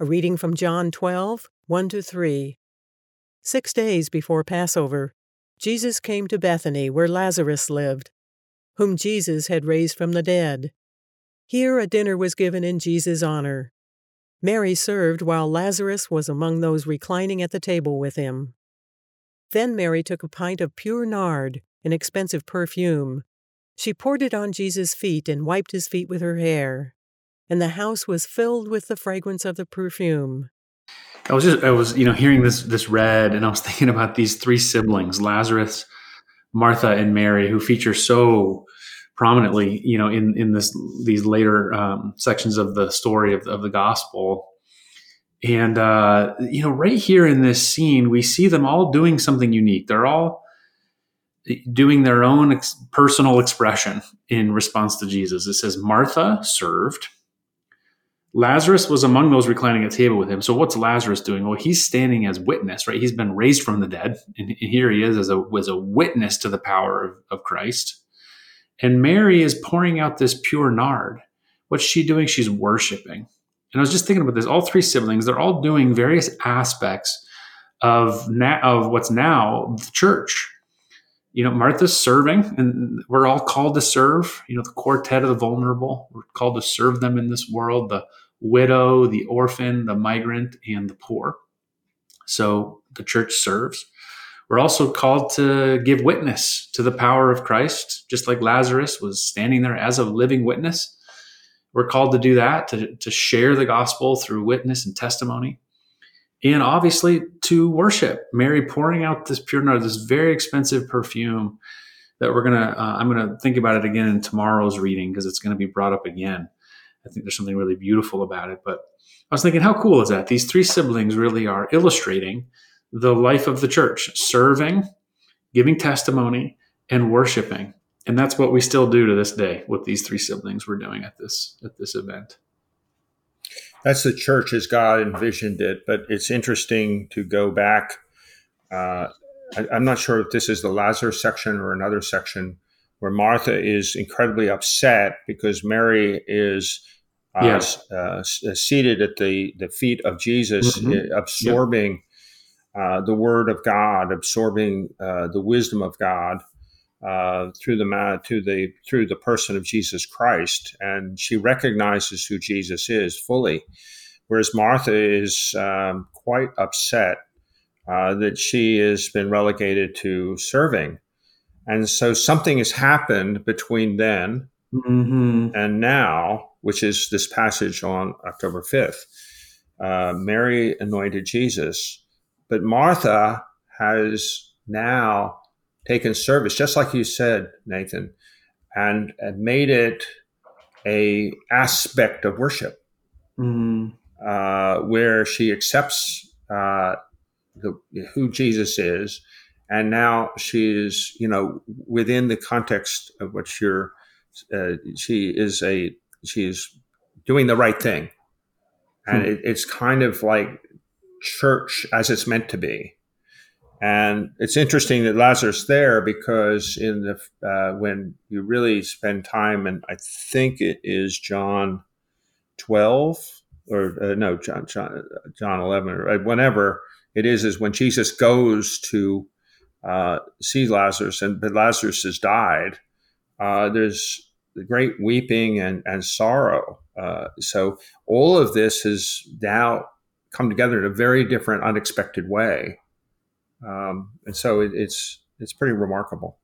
A reading from John 12, 1 to 3. Six days before Passover, Jesus came to Bethany where Lazarus lived, whom Jesus had raised from the dead. Here a dinner was given in Jesus' honor. Mary served while Lazarus was among those reclining at the table with him. Then Mary took a pint of pure nard, an expensive perfume. She poured it on Jesus' feet and wiped his feet with her hair and the house was filled with the fragrance of the perfume. I was just I was you know hearing this this read and I was thinking about these three siblings Lazarus, Martha, and Mary who feature so prominently you know in in this these later um, sections of the story of, of the gospel. And uh, you know right here in this scene we see them all doing something unique. They're all doing their own ex- personal expression in response to jesus. It says martha served Lazarus was among those reclining at table with him. So what's Lazarus doing? Well, he's standing as witness, right? He's been raised from the dead, and here he is as a as a witness to the power of, of Christ. And Mary is pouring out this pure nard. What's she doing? She's worshiping. And I was just thinking about this. All three siblings, they're all doing various aspects of na- of what's now the church. You know, Martha's serving, and we're all called to serve. You know, the quartet of the vulnerable. We're called to serve them in this world. The widow, the orphan, the migrant, and the poor. So the church serves. We're also called to give witness to the power of Christ, just like Lazarus was standing there as a living witness. We're called to do that, to, to share the gospel through witness and testimony. And obviously to worship. Mary pouring out this pure nard, this very expensive perfume that we're gonna. Uh, I'm gonna think about it again in tomorrow's reading because it's gonna be brought up again. I think there's something really beautiful about it. But I was thinking, how cool is that? These three siblings really are illustrating the life of the church, serving, giving testimony, and worshiping. And that's what we still do to this day with these three siblings we're doing at this at this event. That's the church as God envisioned it, but it's interesting to go back. Uh, I, I'm not sure if this is the Lazarus section or another section where Martha is incredibly upset because Mary is uh, yes. uh, seated at the, the feet of Jesus, mm-hmm. absorbing uh, the Word of God, absorbing uh, the wisdom of God uh, through the to the through the person of Jesus Christ, and she recognizes who Jesus is fully, whereas Martha is um, quite upset uh, that she has been relegated to serving. And so something has happened between then mm-hmm. and now, which is this passage on October 5th. Uh, Mary anointed Jesus, but Martha has now taken service, just like you said, Nathan, and, and made it a aspect of worship, mm-hmm. uh, where she accepts uh, the, who Jesus is and now she's you know within the context of what you're uh, she is a she's doing the right thing and hmm. it, it's kind of like church as it's meant to be and it's interesting that lazarus there because in the uh, when you really spend time and i think it is john 12 or uh, no john, john john 11 or uh, whenever it is is when jesus goes to uh, see Lazarus, and but Lazarus has died. Uh, there's the great weeping and, and sorrow. Uh, so all of this has now come together in a very different, unexpected way, um, and so it, it's it's pretty remarkable.